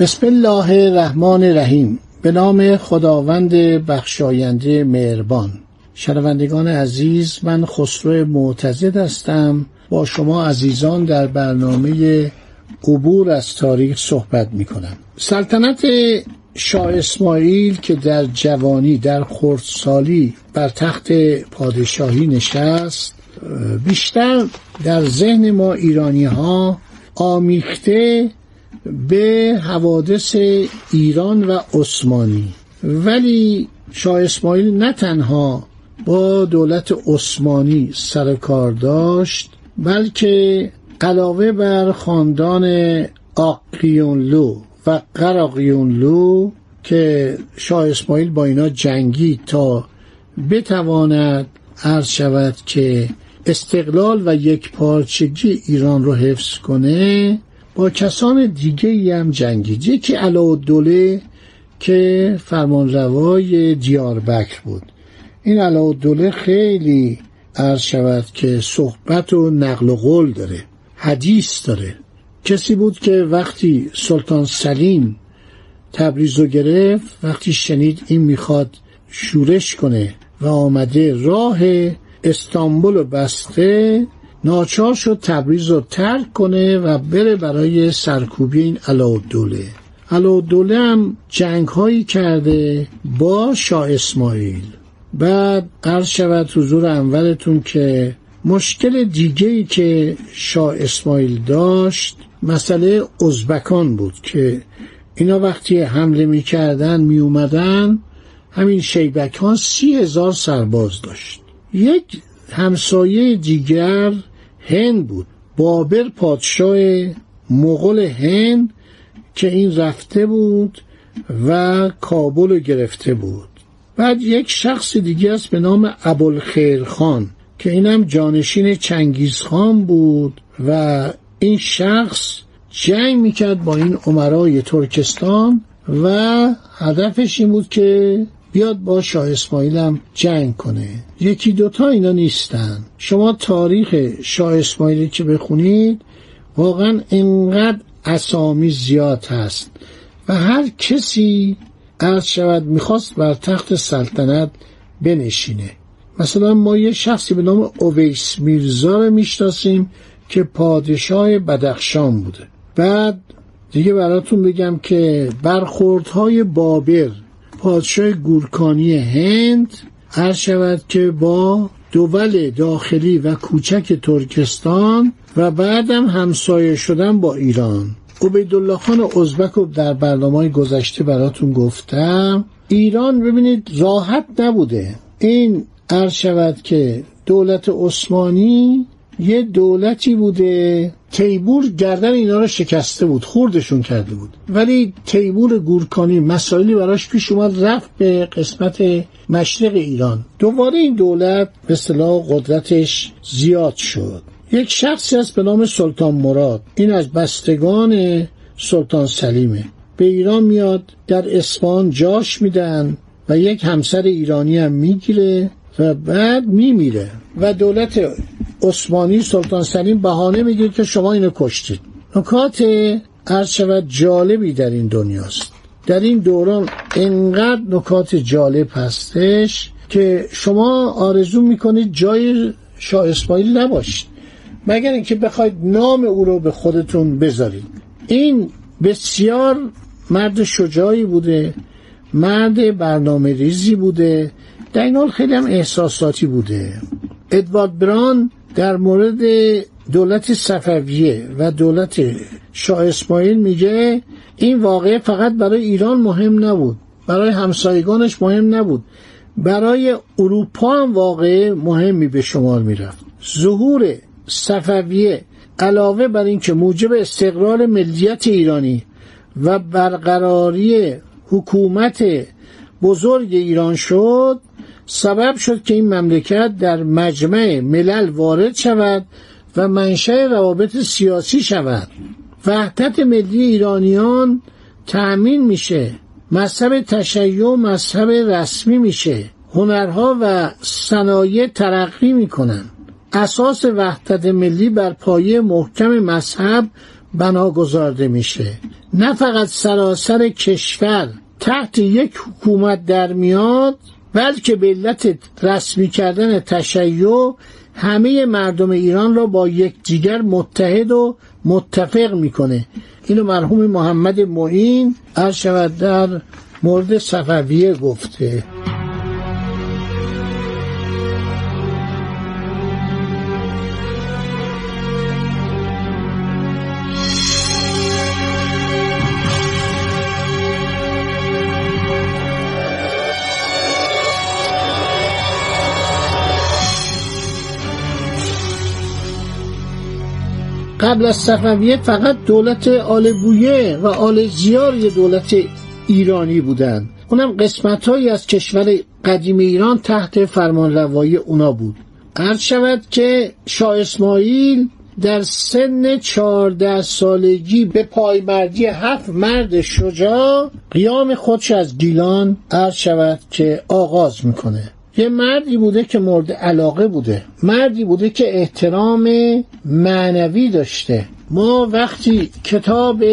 بسم الله الرحمن الرحیم. به نام خداوند بخشاینده مهربان. شنوندگان عزیز من خسرو معتزد هستم. با شما عزیزان در برنامه عبور از تاریخ صحبت می کنم سلطنت شاه اسماعیل که در جوانی در خردسالی بر تخت پادشاهی نشست بیشتر در ذهن ما ایرانی ها آمیخته به حوادث ایران و عثمانی. ولی شاه اسماعیل نه تنها با دولت عثمانی سر کار داشت بلکه علاوه بر خاندان آقیونلو و قراقیونلو که شاه اسماعیل با اینا جنگی تا بتواند عرض شود که استقلال و یک پارچگی ایران رو حفظ کنه با کسان دیگه ای هم جنگید. یکی علاءالدوله که فرمانروای دیاربکر بود. این علاءالدوله خیلی عرض شود که صحبت و نقل و قول داره حدیث داره. کسی بود که وقتی سلطان سلیم تبریز رو گرفت وقتی شنید این می‌خواد شورش کنه و آمده راه استانبول و بسته ناچار شد تبریز رو ترک کنه و بره برای سرکوبی این علاءالدوله علاءالدوله هم جنگ هایی کرده با شاه اسماعیل. بعد عرض شود حضور انورتون که مشکل دیگه ای که شاه اسماعیل داشت مسئله ازبکان بود که اینا وقتی حمله می‌کردن میومدن همین شیبک ها سی هزار سرباز داشت. یک همسایه دیگر هند بود. بابر پادشاه مغول هند که این رفته بود و کابل گرفته بود. بعد یک شخص دیگه است به نام ابوالخیر خان که اینم جانشین چنگیز خان بود و این شخص جنگ می‌کرد با این عمرای ترکستان و هدفش این بود که بیاد با شاه اسماعیل هم جنگ کنه. یکی دوتا اینا نیستن. شما تاریخ شاه اسماعیلی که بخونید واقعا انقدر اسامی زیاد هست و هر کسی عرض شود می‌خواست بر تخت سلطنت بنشینه. مثلا ما یه شخصی به نام اویس میرزا رو می‌شناسیم که پادشاه بدخشان بوده. بعد دیگه براتون بگم که برخوردهای بابر پادشاه گورکانی هند هر شود که با دول داخلی و کوچک ترکستان و بعدم همسایه شدن با ایران. عبیدالله خان ازبک رو در برنامه گذشته براتون گفتم. ایران ببینید راحت نبوده. این عرض شود که دولت عثمانی یه دولتی بوده تیمور گردن اینا رو شکسته بود خوردشون کرده بود. ولی تیمور گورکانی مسائلی براش پیش اومد رفت به قسمت مشرق ایران. دوباره این دولت به اصطلاح قدرتش زیاد شد. یک شخصی هست به نام سلطان مراد. این از بستگان سلطان سلیمه. به ایران میاد در اسفان جاش میدن و یک همسر ایرانی هم می‌گیره و بعد میمیره. و دولت عثمانی سلطان سلیم بهانه میگه که شما اینو کشتید. نکات شود جالبی در این دنیاست. در این دوران انقدر نکات جالب هستش که شما آرزو می‌کنید جای شاه اسماعیل نباشید. مگر اینکه بخواید نام او رو به خودتون بذارید. این بسیار مرد شجاعی بوده مرد برنامه ریزی بوده در این حال خیلی هم احساساتی بوده. ادوارد بران در مورد دولت صفویه و دولت شاه اسماعیل میگه این واقعه فقط برای ایران مهم نبود. برای همسایگانش مهم نبود. برای اروپا هم واقعه مهمی به شمار می‌رفت. ظهور صفویه علاوه بر اینکه موجب استقرار ملیت ایرانی و برقراری حکومت بزرگ ایران شد سبب شد که این مملکت در مجمع ملل وارد شود و منشأ روابط سیاسی شود. وحدت ملی ایرانیان تأمین میشه. مذهب تشیع مذهب رسمی میشه. هنرها و صنایع ترقی می‌کنن. اساس وحدت ملی بر پایه محکم مذهب بنا گذارده میشه. نه فقط سراسر کشور تحت یک حکومت در میاد بلکه به علت رسمی کردن تشیع همه مردم ایران را با یکدیگر متحد و متفق می‌کنه. اینو مرحوم محمد معین عرض شود در مورد صفویه گفته. قبل از صفویه فقط دولت آل بویه و آل زیار یه دولت ایرانی بودند اونم قسمت هایی از کشور قدیم ایران تحت فرمان روایی اونا بود. عرض شود که شاه اسماعیل در سن چهارده سالگی به پایمردی هفت مرد شجاع قیام خودش از گیلان عرض شود که آغاز می‌کنه. یه مردی بوده که مورد علاقه بوده. مردی بوده که احترام معنوی داشته. ما وقتی کتاب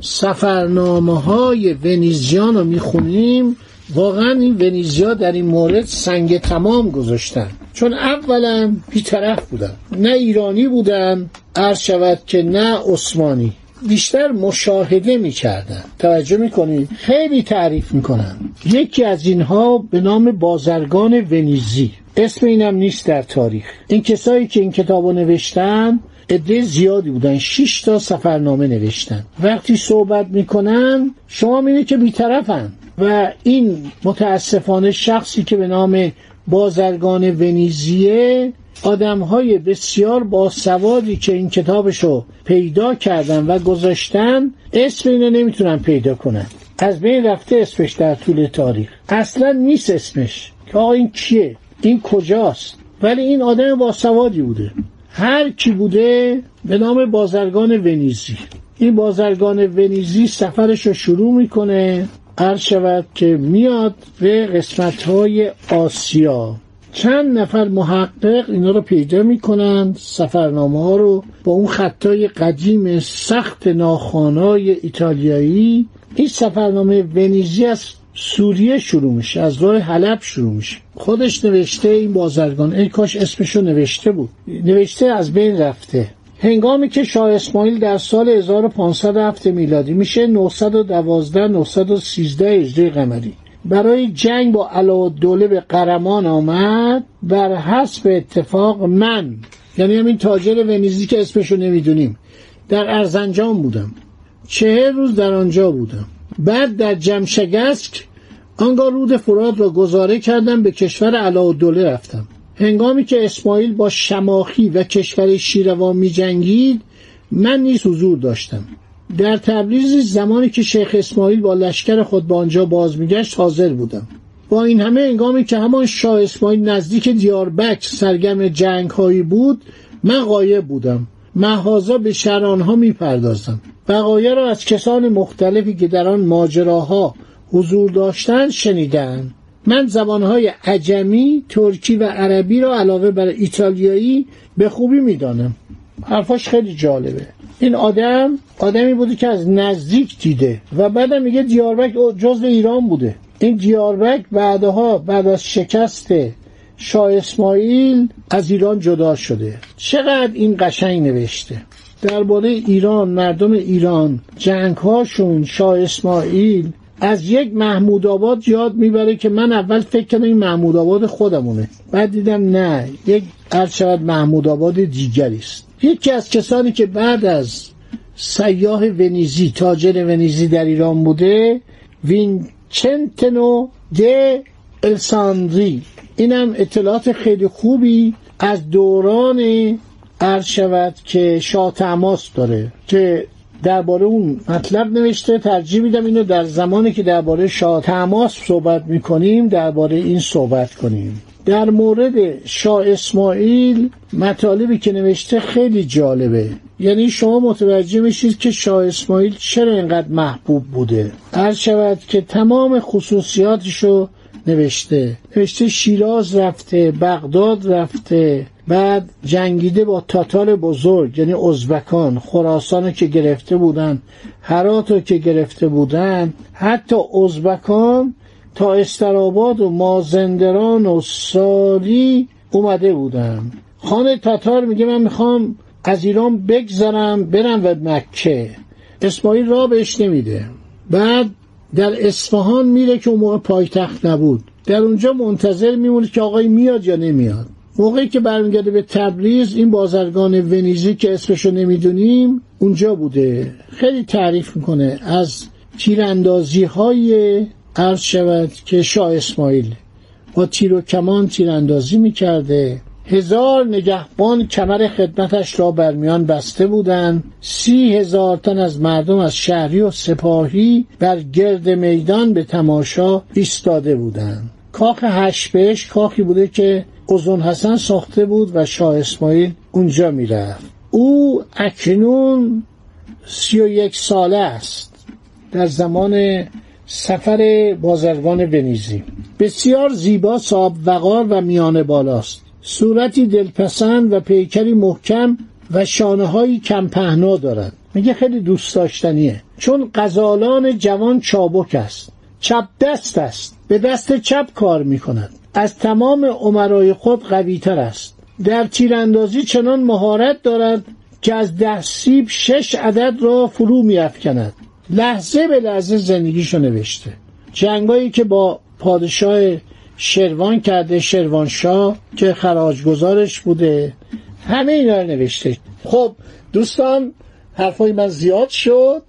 سفرنامه های ونیزیان رو می‌خونیم واقعا این ونیزیا در این مورد سنگ تمام گذاشتن. چون اولا بیطرف بودن. نه ایرانی بودن عرض شود که نه عثمانی. بیشتر مشاهده می‌کردن. توجه می‌کنید خیلی تعریف می‌کنن. یکی از اینها به نام بازرگان ونیزی. اسم اینم نیست در تاریخ. این کسایی که این کتابو نوشتن عده زیادی بودن. 6 تا سفرنامه نوشتن. وقتی صحبت می‌کنن شما می‌بینید که بیطرفن. و این متاسفانه شخصی که به نام بازرگان ونیزیه آدم های بسیار باسوادی که این کتابشو پیدا کردن و گذاشتن اسم اینو نمی‌تونن پیدا کنن. از بین رفته اسمش در طول تاریخ. اصلا نیست اسمش. که آقا این کیه؟ این کجاست؟ ولی این آدم باسوادی بوده. هر کی بوده به نام بازرگان ونیزی. این بازرگان ونیزی سفرش رو شروع می‌کنه. عرض شود که میاد به قسمت های آسیا. چند نفر محقق اینا رو پیدا می‌کنن سفرنامه ها رو با اون خطای قدیم سخت ناخانای ایتالیایی. این سفرنامه ونیزی از سوریه شروع میشه از راه حلب شروع میشه. خودش نوشته این بازرگان ای کاش اسمشو نوشته بود. نوشته از بین رفته. هنگامی که شاه اسماعیل در سال 1507 میلادی میشه 912 913 هجری قمری. برای جنگ با علاءالدوله به قرمان آمد بر حسب اتفاق من. یعنی همین تاجر ونیزی که اسمشو نمی‌دونیم. در ارزنجان بودم. چهر روز در آنجا بودم. بعد در جمشگسک آنگاه رود فراد را گزاره کردم به کشور علاءالدوله رفتم. هنگامی که اسماعیل با شماخی و کشور شیروان می جنگید من نیز حضور داشتم. در تبریز زمانی که شیخ اسماعیل با لشکر خود به آنجا باز میگشت حاضر بودم. با این همه انگامی که همان شاه اسماعیل نزدیک دیاربک سرگرم جنگ هایی بود من غایب بودم. محازا به شرانها می‌پردازم. بقایه را از کسان مختلفی که در آن ماجراها حضور داشتند شنیدن من زبانهای عجمی، ترکی و عربی را علاوه بر ایتالیایی به خوبی می‌دانم. حرفاش خیلی جالبه. این آدم آدمی بوده که از نزدیک دیده و بعدم میگه دیاربک جزء ایران بوده. این دیاربک بعدها بعد از شکست شاه اسماعیل از ایران جدا شده. چقدر این قشنگ نوشته. درباره ایران مردم ایران جنگ هاشون شاه اسماعیل از یک محمود آباد یاد می‌بره که من اول فکر کردم این محمود آباد خودمونه. بعد دیدم نه یک عرض شود محمود آباد دیگری است. یکی از کسانی که بعد از سیاه ونیزی تاجر ونیزی در ایران بوده وینچنتنو د الساندری. اینم اطلاعات خیلی خوبی از دوران عرض شود که شاه تماس داره که درباره اون مطلب نوشته ترجیح میدم اینو در زمانی که درباره شاه تماس صحبت می‌کنیم درباره این صحبت کنیم. در مورد شاه اسماعیل مطالبی که نوشته خیلی جالبه. یعنی شما متوجه میشید که شاه اسماعیل چرا اینقدر محبوب بوده. عرض شود که تمام خصوصیاتشو نوشته. نوشته شیراز رفته بغداد رفته بعد جنگیده با تاتار بزرگ یعنی ازبکان خراسان که گرفته بودن هرات که گرفته بودن حتی ازبکان تا استراباد و مازندران و سالی اومده بودن خانه تاتار میگه من می‌خوام از ایران بگذرم برم و مکه. اسماعیل را بهش نمیده. بعد در اصفهان میره که اون موقع پایتخت نبود. در اونجا منتظر میمونه که آقای میاد یا نمیاد. موقعی که برمیگرده به تبریز این بازرگان ونیزی که اسمشو نمی‌دونیم اونجا بوده. خیلی تعریف می‌کنه. از تیراندازی های عرض شود که شاه اسماعیل با تیر و کمان تیراندازی می‌کرده. هزار نگهبان کمر خدمتش را بر میان بسته بودند. سی هزار تن از مردم از شهری و سپاهی بر گرد میدان به تماشا ایستاده بودند. کاخ هشپش کاخی بوده که قزون حسن ساخته بود و شاه اسماعیل اونجا می‌رفت. او اکنون سی و یک ساله است. در زمان سفر بازرگان ونیزی بسیار زیبا صاحب وقار و میانه بالاست. صورتی دلپسند و پیکری محکم و شانه هایی کم پهنا دارد. میگه خیلی دوست داشتنیه. چون قزالان جوان چابک است. چپ دست است. به دست چپ کار می‌کند. از تمام عمرای خود قویتر است. در تیراندازی چنان مهارت دارد که از ده سیب شش عدد را فرو میافکند. لحظه به لحظه زندگیشو نوشته. جنگایی که با پادشاه شروان کرده شروانشاه که خراجگزارش بوده همه اینا رو نوشته. خب دوستان حرفای من زیاد شد.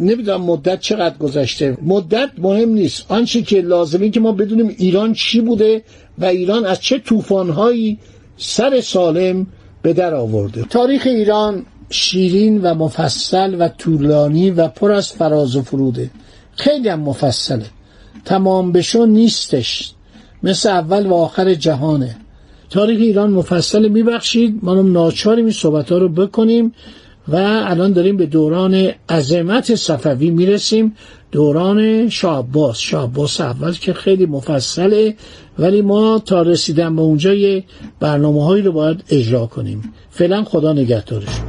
نمی‌دونم مدت چقدر گذشته. مدت مهم نیست. آنچه که لازمه که ما بدونیم ایران چی بوده و ایران از چه طوفانهایی سر سالم به در آورده. تاریخ ایران شیرین و مفصل و طولانی و پر از فراز و فروده. خیلی هم مفصله. تمام بشو نیستش. مثل اول و آخر جهانه. تاریخ ایران مفصل میبخشید. ما ناچاریم این صحبت ها رو بکنیم. و الان داریم به دوران عظمت صفوی می‌رسیم. دوران شعباس شعباس اول که خیلی مفصله ولی ما تا رسیدن به اونجا یه برنامه هایی رو باید اجرا کنیم. فعلا خدا نگهدارش.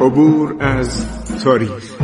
عبور از تاریخ.